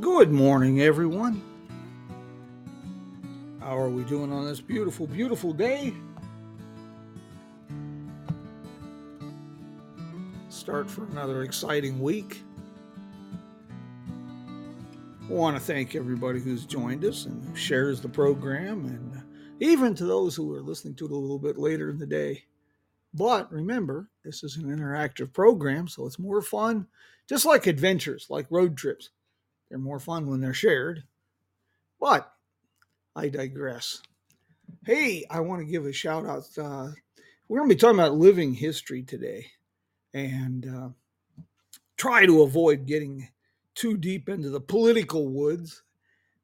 Good morning, everyone. How are we doing on this beautiful, beautiful day? Start for another exciting week. I want to thank everybody who's joined us and shares the program, and even to those who are listening to it a little bit later in the day. But remember, this is an interactive program, so it's more fun, just like adventures, like road trips. They're more fun when they're shared. But I digress. Hey, I want to give a shout out. Uh, we're going to be talking about living history today and uh, try to avoid getting too deep into the political woods.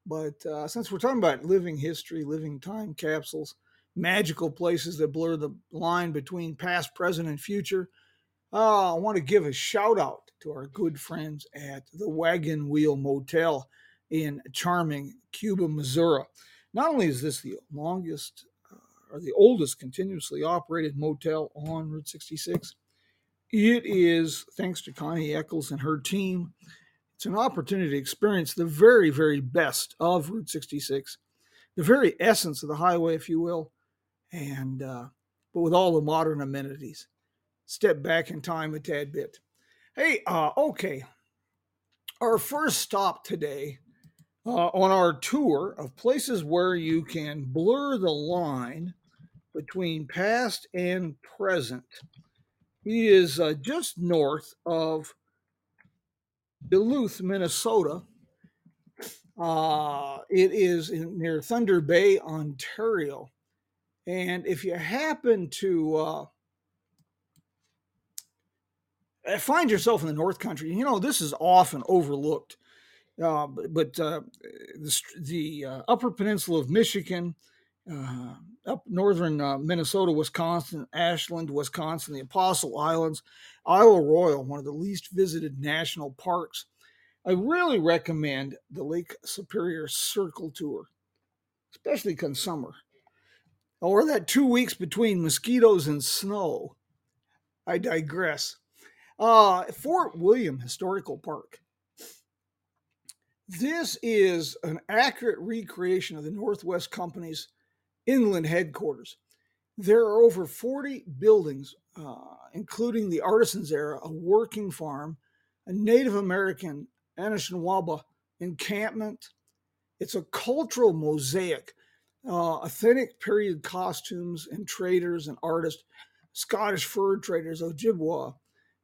But uh, since we're talking about living history, living time capsules, magical places that blur the line between past, present, and future, uh, I want to give a shout out to our good friends at the Wagon Wheel Motel in charming Cuba, Missouri. Not only is this the longest uh, or the oldest continuously operated motel on Route 66, it is, thanks to Connie Eccles and her team, it's an opportunity to experience the very, very best of Route 66, the very essence of the highway, if you will, and uh, but with all the modern amenities. Step back in time a tad bit. Hey, uh, okay. Our first stop today uh, on our tour of places where you can blur the line between past and present is uh, just north of Duluth, Minnesota. Uh, it is in, near Thunder Bay, Ontario. And if you happen to uh, find yourself in the North Country, you know, this is often overlooked. Uh, but, uh, the, the uh, Upper Peninsula of Michigan, uh, up northern uh, Minnesota, Wisconsin, Ashland, Wisconsin, the Apostle Islands, Isle Royale, one of the least visited national parks. I really recommend the Lake Superior Circle Tour, especially come summer, or that two weeks between mosquitoes and snow. I digress. Uh, Fort William Historical Park. This is an accurate recreation of the Northwest Company's inland headquarters. There are over 40 buildings, uh, including the Artisans era, a working farm, a Native American Anishinaabe encampment. It's a cultural mosaic, uh, authentic period costumes and traders and artists, Scottish fur traders, Ojibwa,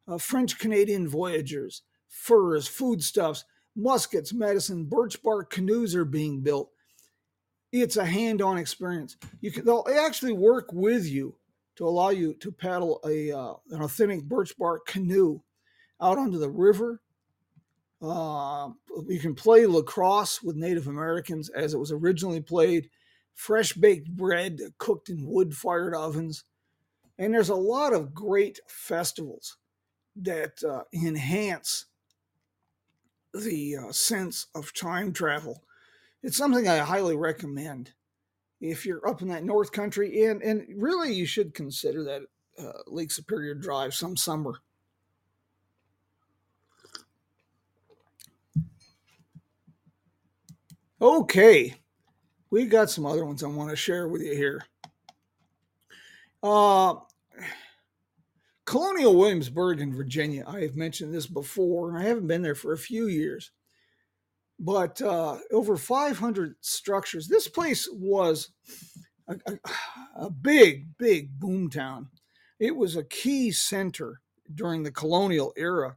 uh, French Canadian voyagers, furs, foodstuffs, muskets, medicine, birch bark canoes are being built. It's a hand-on experience. You can they'll actually work with you to allow you to paddle a uh, an authentic birch bark canoe out onto the river. Uh, you can play lacrosse with Native Americans as it was originally played. Fresh baked bread cooked in wood fired ovens. And there's a lot of great festivals that uh, enhance the uh, sense of time travel. It's something I highly recommend if you're up in that North Country, and and really you should consider that uh, Lake Superior Drive some summer. Okay, we've got some other ones I want to share with you here. Uh, Colonial Williamsburg in Virginia. I have mentioned this before, and I haven't been there for a few years. But uh, over 500 structures. This place was a, a, a big, big boom town. It was a key center during the colonial era.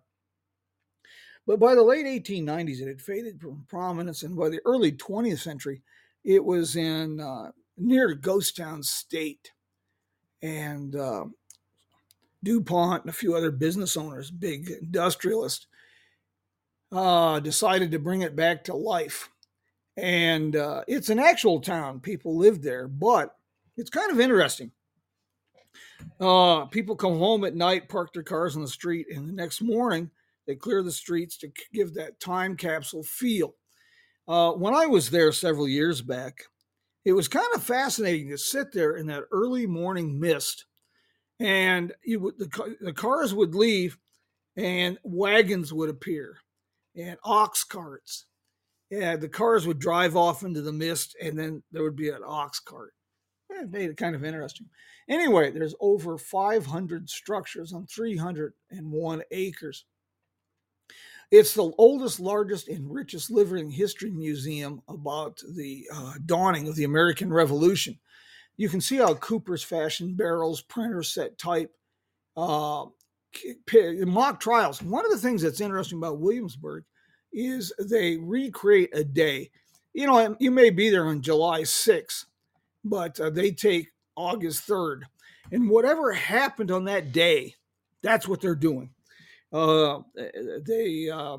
But by the late 1890s, it had faded from prominence, and by the early 20th century, it was in uh, near Ghost Town State. And uh, DuPont and a few other business owners, big industrialists, uh, decided to bring it back to life. And uh, it's an actual town. People live there, but it's kind of interesting. Uh, people come home at night, park their cars on the street, and the next morning they clear the streets to give that time capsule feel. Uh, when I was there several years back, it was kind of fascinating to sit there in that early morning mist, and would, the, the cars would leave, and wagons would appear, and ox carts. Yeah, the cars would drive off into the mist, and then there would be an ox cart. It made it kind of interesting. Anyway, there's over 500 structures on 301 acres. It's the oldest, largest, and richest living history museum about the uh, dawning of the American Revolution. You can see how Cooper's fashioned barrels, printer set type, uh, mock trials. One of the things that's interesting about Williamsburg is they recreate a day. You know, you may be there on July 6th, but uh, they take August 3rd. And whatever happened on that day, that's what they're doing. Uh, they uh,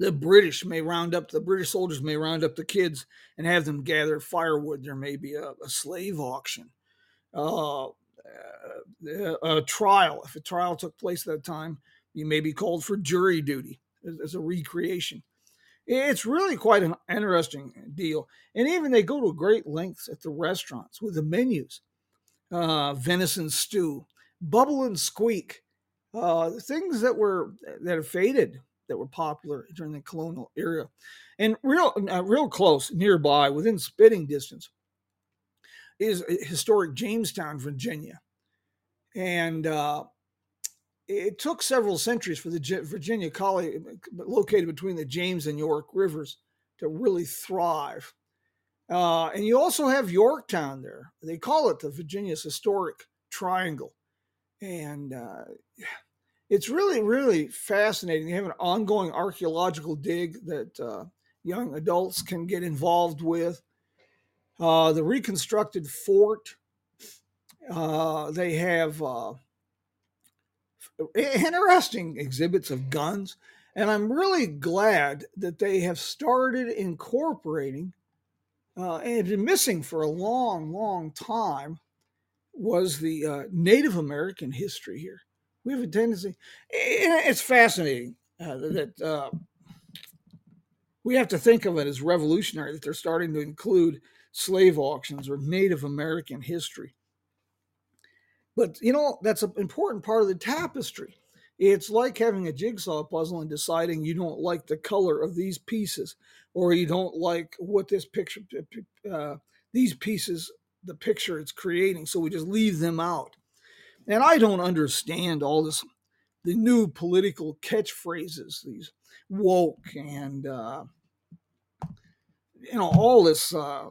the British may round up the British soldiers may round up the kids and have them gather firewood. There may be a, a slave auction, uh, a trial. If a trial took place at that time, you may be called for jury duty as, as a recreation. It's really quite an interesting deal. And even they go to great lengths at the restaurants with the menus uh, venison stew, bubble and squeak, uh, things that were that have faded that were popular during the colonial era, and real uh, real close nearby within spitting distance is historic Jamestown, Virginia, and uh, it took several centuries for the Virginia colony located between the James and York rivers to really thrive. Uh, and you also have Yorktown there. They call it the Virginia's Historic Triangle and uh, it's really really fascinating. They have an ongoing archaeological dig that uh, young adults can get involved with. Uh, the reconstructed fort. Uh, they have uh, interesting exhibits of guns, and I'm really glad that they have started incorporating. Uh, and been missing for a long, long time was the uh, Native American history here. We have a tendency, it's fascinating uh, that uh, we have to think of it as revolutionary that they're starting to include slave auctions or Native American history. But, you know, that's an important part of the tapestry. It's like having a jigsaw puzzle and deciding you don't like the color of these pieces or you don't like what this picture, uh, these pieces the picture it's creating. So we just leave them out. And I don't understand all this, the new political catchphrases, these woke and, uh, you know, all this uh,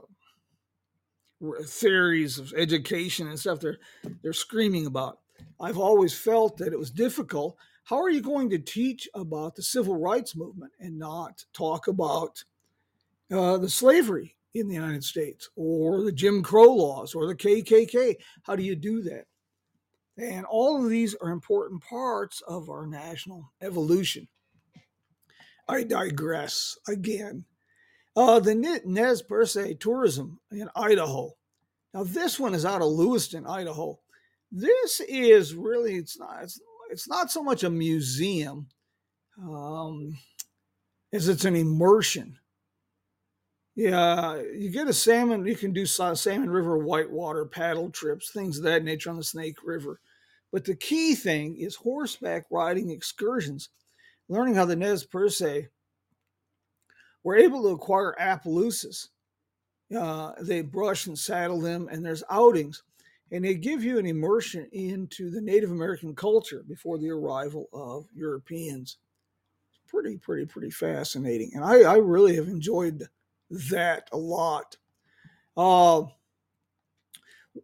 theories of education and stuff they're, they're screaming about. I've always felt that it was difficult. How are you going to teach about the civil rights movement and not talk about uh, the slavery in the United States or the Jim Crow laws or the KKK. How do you do that? And all of these are important parts of our national evolution. I digress again. Uh, the Nez Perce tourism in Idaho. Now, this one is out of Lewiston, Idaho. This is really, it's not, it's, it's not so much a museum um, as it's an immersion yeah, you get a salmon. You can do salmon river whitewater paddle trips, things of that nature on the Snake River. But the key thing is horseback riding excursions, learning how the Nez Perce were able to acquire Appaloosas. Uh, they brush and saddle them, and there's outings, and they give you an immersion into the Native American culture before the arrival of Europeans. It's pretty, pretty, pretty fascinating, and I, I really have enjoyed that a lot. Uh,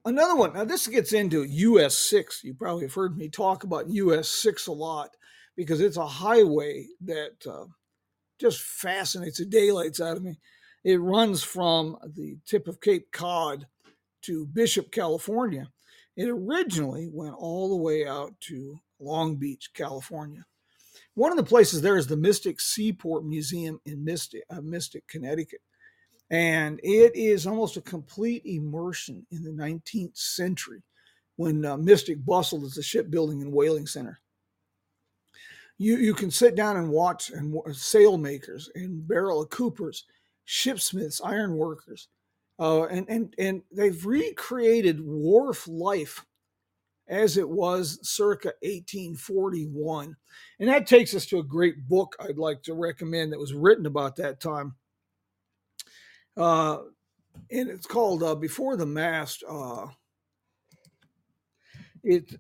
another one. Now, this gets into US 6. You probably have heard me talk about US 6 a lot because it's a highway that uh, just fascinates the daylights out of me. It runs from the tip of Cape Cod to Bishop, California. It originally went all the way out to Long Beach, California. One of the places there is the Mystic Seaport Museum in Mystic, uh, Mystic, Connecticut. And it is almost a complete immersion in the 19th century when uh, Mystic bustled as a shipbuilding and whaling center. You, you can sit down and watch and sail makers and barrel of coopers, shipsmiths, iron workers, uh, and, and, and they've recreated wharf life as it was circa 1841. And that takes us to a great book I'd like to recommend that was written about that time. Uh, and it's called uh, Before the Mast. Uh, it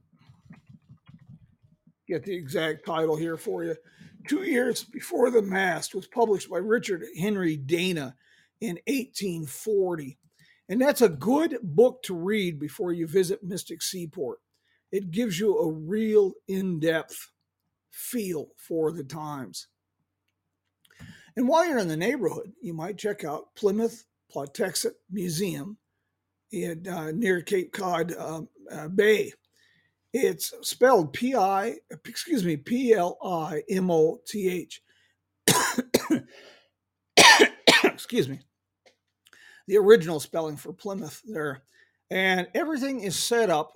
get the exact title here for you. Two years before the mast was published by Richard Henry Dana in 1840. And that's a good book to read before you visit Mystic Seaport. It gives you a real in depth feel for the times. And while you're in the neighborhood, you might check out Plimoth Patuxet Museum in, uh, near Cape Cod uh, uh, Bay. It's spelled P I, excuse me, P L I M O T H. excuse me. The original spelling for Plymouth there. And everything is set up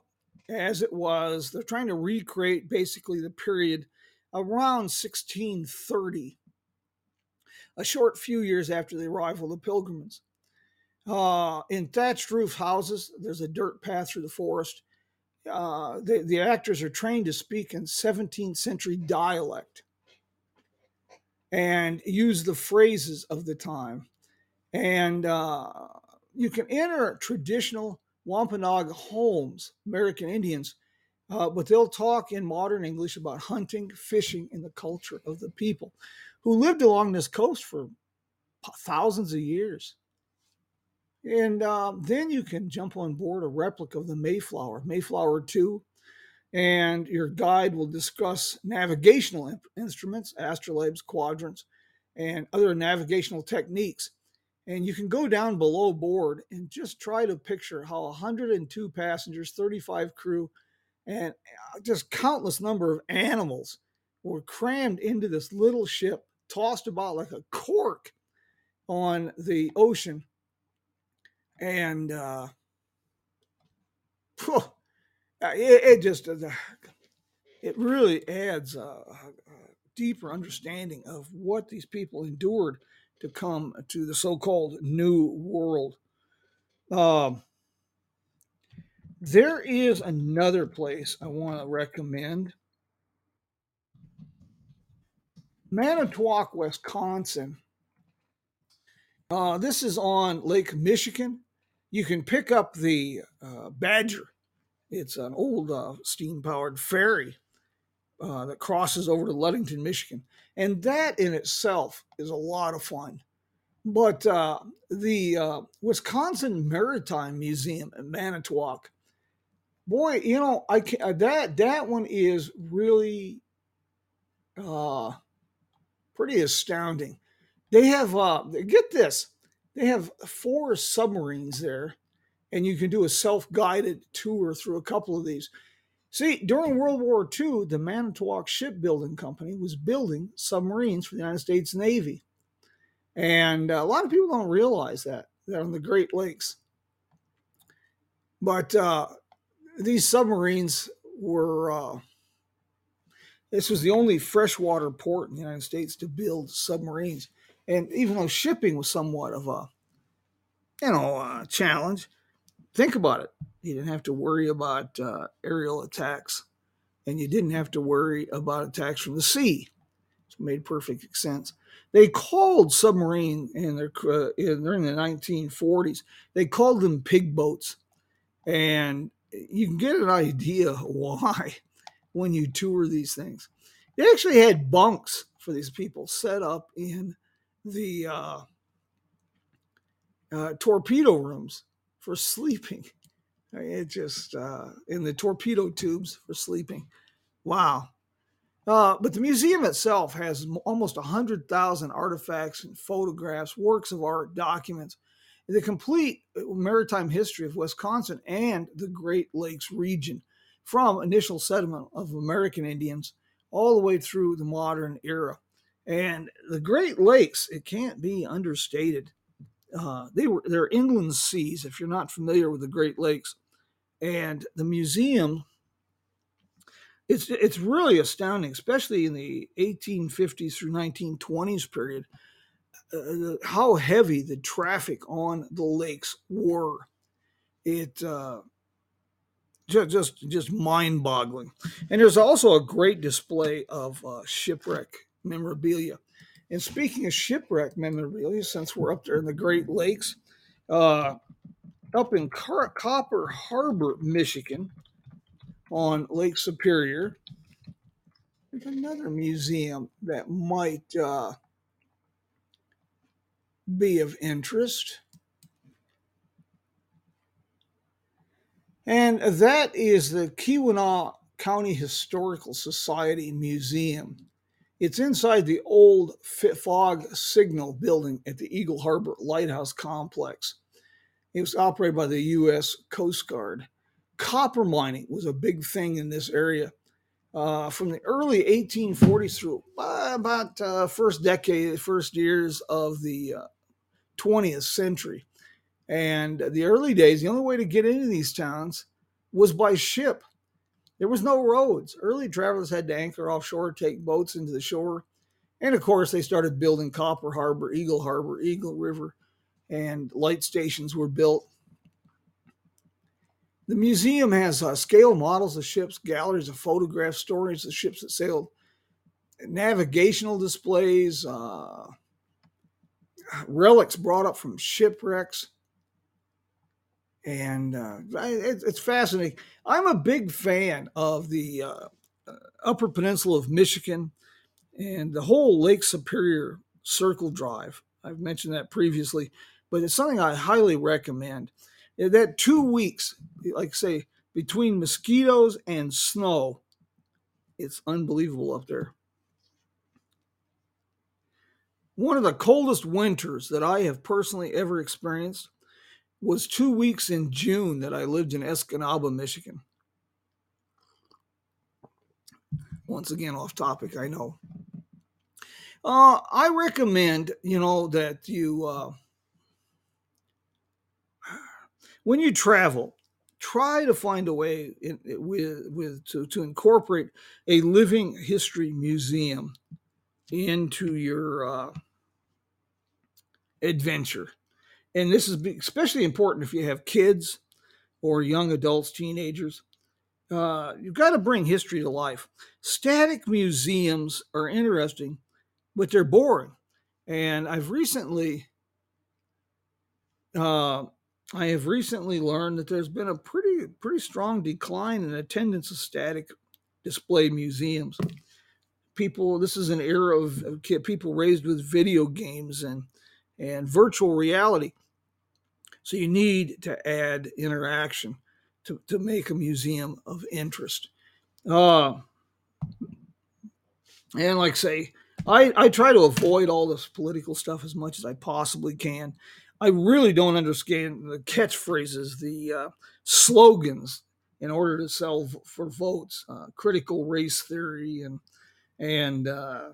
as it was. They're trying to recreate basically the period around 1630, a short few years after the arrival of the pilgrims. Uh, in thatched roof houses, there's a dirt path through the forest uh, the, the actors are trained to speak in 17th century dialect and use the phrases of the time. And uh, you can enter traditional Wampanoag homes, American Indians, uh, but they'll talk in modern English about hunting, fishing, and the culture of the people who lived along this coast for thousands of years. And uh, then you can jump on board a replica of the Mayflower, Mayflower 2, and your guide will discuss navigational imp- instruments, astrolabes, quadrants, and other navigational techniques. And you can go down below board and just try to picture how 102 passengers, 35 crew, and uh, just countless number of animals were crammed into this little ship, tossed about like a cork on the ocean and uh, it, it, just uh, it really adds a, a, deeper understanding of what these people endured to come to the so-called new world. Um, there is another place I want to recommend. Manitowoc, Wisconsin. Uh, this is on Lake Michigan you can pick up the uh, Badger. It's an old uh, steam powered ferry uh, that crosses over to Ludington, Michigan. And that in itself is a lot of fun. But uh, the uh, Wisconsin Maritime Museum in Manitowoc, boy, you know, I can, uh, that that one is really pretty astounding. They have get this they have four submarines there, and you can do a self guided tour through a couple of these. See, during World War II, the Manitowoc Shipbuilding Company was building submarines for the United States Navy. And a lot of people don't realize that, that on the Great Lakes. But uh, these submarines were, uh, this was the only freshwater port in the United States to build submarines. And even though shipping was somewhat of a, you know, a challenge, think about it. You didn't have to worry about uh, aerial attacks, and you didn't have to worry about attacks from the sea. It made perfect sense. They called submarine in their uh, in, during the 1940s. They called them pig boats, and you can get an idea why when you tour these things. They actually had bunks for these people set up in the uh, uh, torpedo rooms for sleeping. It just uh, in the torpedo tubes for sleeping. Wow. Uh, but the museum itself has almost 100,000 artifacts and photographs, works of art, documents, the complete uh, maritime history of Wisconsin and the Great Lakes region from initial settlement of American Indians all the way through the modern era. And the Great Lakes, it can't be understated. Uh, they were they're inland seas. If you're not familiar with the Great Lakes, and the museum, it's it's really astounding, especially in the 1850s through 1920s period, uh, how heavy the traffic on the lakes were. It uh, just just just mind boggling. And there's also a great display of uh, shipwreck memorabilia. And speaking of shipwreck memorabilia, since we're up there in the Great Lakes, uh, up in Car- Copper Harbor, Michigan, on Lake Superior, there's another museum that might uh, be of interest. And that is the Keweenaw County Historical Society Museum. It's inside the old fog signal building at the Eagle Harbor Lighthouse Complex. It was operated by the U.S. Coast Guard. Copper mining was a big thing in this area. Uh, from the early 1840s through uh, about uh, first decade, first years of the 20th uh, century. And the early days, the only way to get into these towns was by ship. There was no roads. Early travelers had to anchor offshore, take boats into the shore. And of course, they started building Copper Harbor, Eagle Harbor, Eagle River, and light stations were built. The museum has uh, scale models of ships, galleries of photographs, stories of ships that sailed, navigational displays, uh, relics brought up from shipwrecks and uh, it, it's fascinating. I'm a big fan of the uh, uh, Upper Peninsula of Michigan and the whole Lake Superior Circle Drive. I've mentioned that previously, but it's something I highly recommend. That two weeks, like say, between mosquitoes and snow, it's unbelievable up there. One of the coldest winters that I have personally ever experienced was two weeks in June that I lived in Escanaba, Michigan. Once again, off topic, I know. Uh, I recommend, you know, that you, uh, when you travel, try to find a way in, with, with to, to incorporate a living history museum into your uh, adventure and this is especially important if you have kids or young adults, teenagers. Uh, you've got to bring history to life. Static museums are interesting, but they're boring. And I've recently, uh, I have recently learned that there's been a pretty pretty strong decline in attendance of static display museums. People, this is an era of, of people raised with video games and and virtual reality. So you need to add interaction to, to make a museum of interest. Uh, and like say, I, I try to avoid all this political stuff as much as I possibly can. I really don't understand the catchphrases, the uh, slogans in order to sell v- for votes, uh, critical race theory and and uh,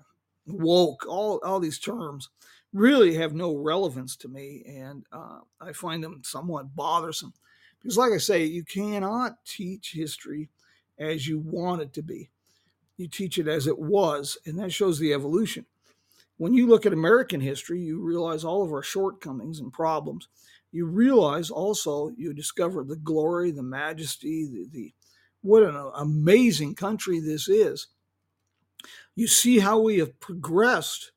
woke, all all these terms really have no relevance to me, and uh, I find them somewhat bothersome. Because, like I say, you cannot teach history as you want it to be. You teach it as it was, and that shows the evolution. When you look at American history, you realize all of our shortcomings and problems. You realize also, you discover the glory, the majesty, the, the what an amazing country this is. You see how we have progressed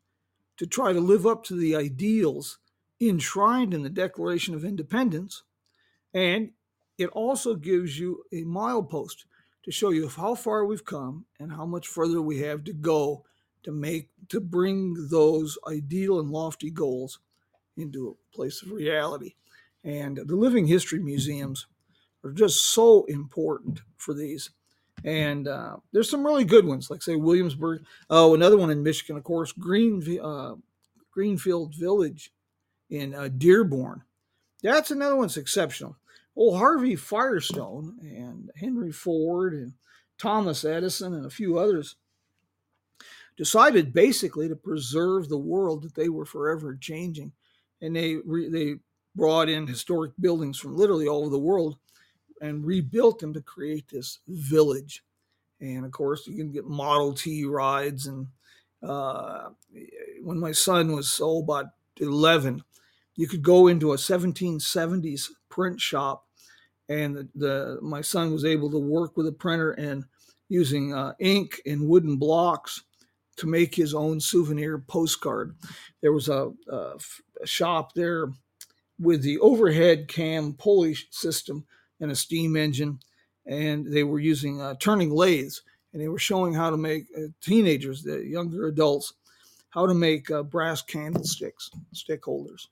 to try to live up to the ideals enshrined in the Declaration of Independence. And it also gives you a milepost to show you how far we've come and how much further we have to go to make to bring those ideal and lofty goals into a place of reality. And the living history museums are just so important for these. And uh, there's some really good ones, like say Williamsburg. Oh, another one in Michigan, of course, Green uh, Greenfield Village in uh, Dearborn. That's another one's exceptional. Old Harvey Firestone and Henry Ford and Thomas Edison and a few others decided basically to preserve the world that they were forever changing. And they, re, they brought in historic buildings from literally all over the world and rebuilt them to create this village. And of course, you can get Model T rides. And uh, when my son was oh, about 11, you could go into a 1770s print shop, and the, the my son was able to work with a printer and using uh, ink and wooden blocks to make his own souvenir postcard. There was a, shop there with the overhead cam pulley system and a steam engine, and they were using uh, turning lathes, and they were showing how to make uh, teenagers, the younger adults, how to make uh, brass candlesticks, stick holders.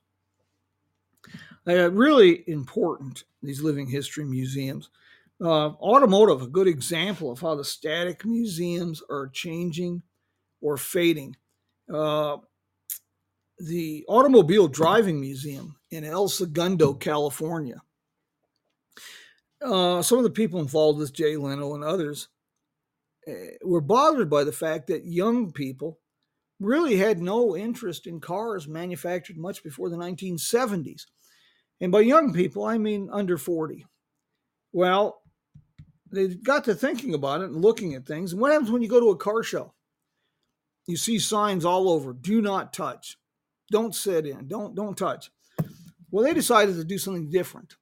Really important, these living history museums. Uh, automotive, a good example of how the static museums are changing or fading. Uh, the Automobile Driving Museum in El Segundo, California. Uh, some of the people involved with Jay Leno and others uh, were bothered by the fact that young people really had no interest in cars manufactured much before the 1970s. And by young people, I mean under 40. Well, they got to thinking about it and looking at things. And what happens when you go to a car show? You see signs all over, do not touch. Don't sit in, don't don't touch. Well, they decided to do something different.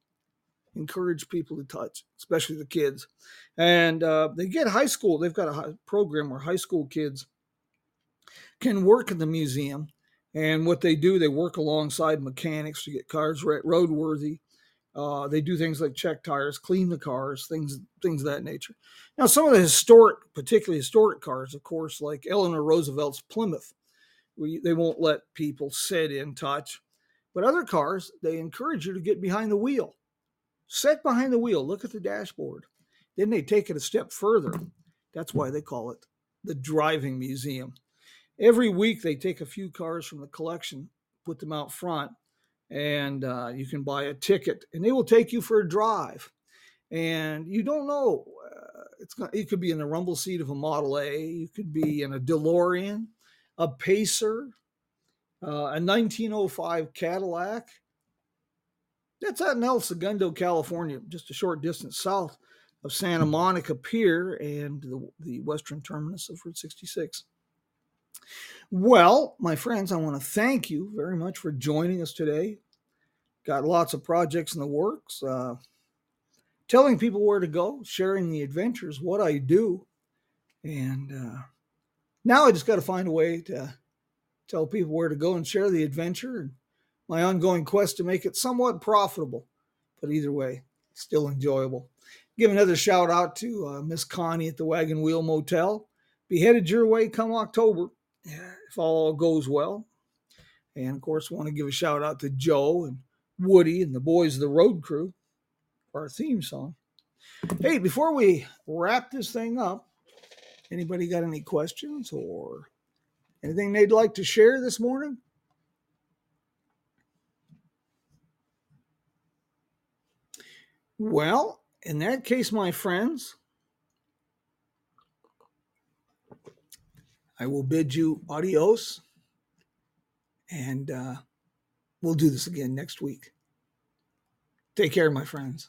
Encourage people to touch, especially the kids. And uh, they get high school, they've got a program where high school kids can work in the museum. And what they do, they work alongside mechanics to get cars roadworthy. Uh, they do things like check tires, clean the cars, things things of that nature. Now, some of the historic, particularly historic cars, of course, like Eleanor Roosevelt's Plymouth, we, they won't let people sit in, touch. But other cars, they encourage you to get behind the wheel. Sit behind the wheel, look at the dashboard. Then they take it a step further. That's why they call it the driving museum. Every week, they take a few cars from the collection, put them out front, and uh, you can buy a ticket, and they will take you for a drive. And you don't know. Uh, it's it could be in the rumble seat of a Model A. You could be in a DeLorean, a Pacer, uh, a 1905 Cadillac. That's out in El Segundo, California, just a short distance south of Santa Monica Pier and the, the western terminus of Route 66. Well, my friends, I want to thank you very much for joining us today. Got lots of projects in the works. Uh, telling people where to go, sharing the adventures, what I do. And uh, now I just got to find a way to tell people where to go and share the adventure and my ongoing quest to make it somewhat profitable. But either way, still enjoyable. Give another shout out to uh, Miss Connie at the Wagon Wheel Motel. Be headed your way come October if all goes well. And of course, want to give a shout out to Joe and Woody and the boys of the road crew for our theme song. Hey, before we wrap this thing up, anybody got any questions or anything they'd like to share this morning? Well, in that case, my friends, I will bid you adios, and uh, we'll do this again next week. Take care, my friends.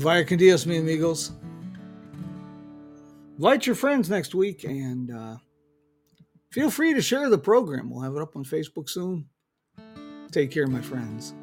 Vaya con Dios, mi amigos. invite your friends next week and uh, feel free to share the program. We'll have it up on Facebook soon. Take care, my friends.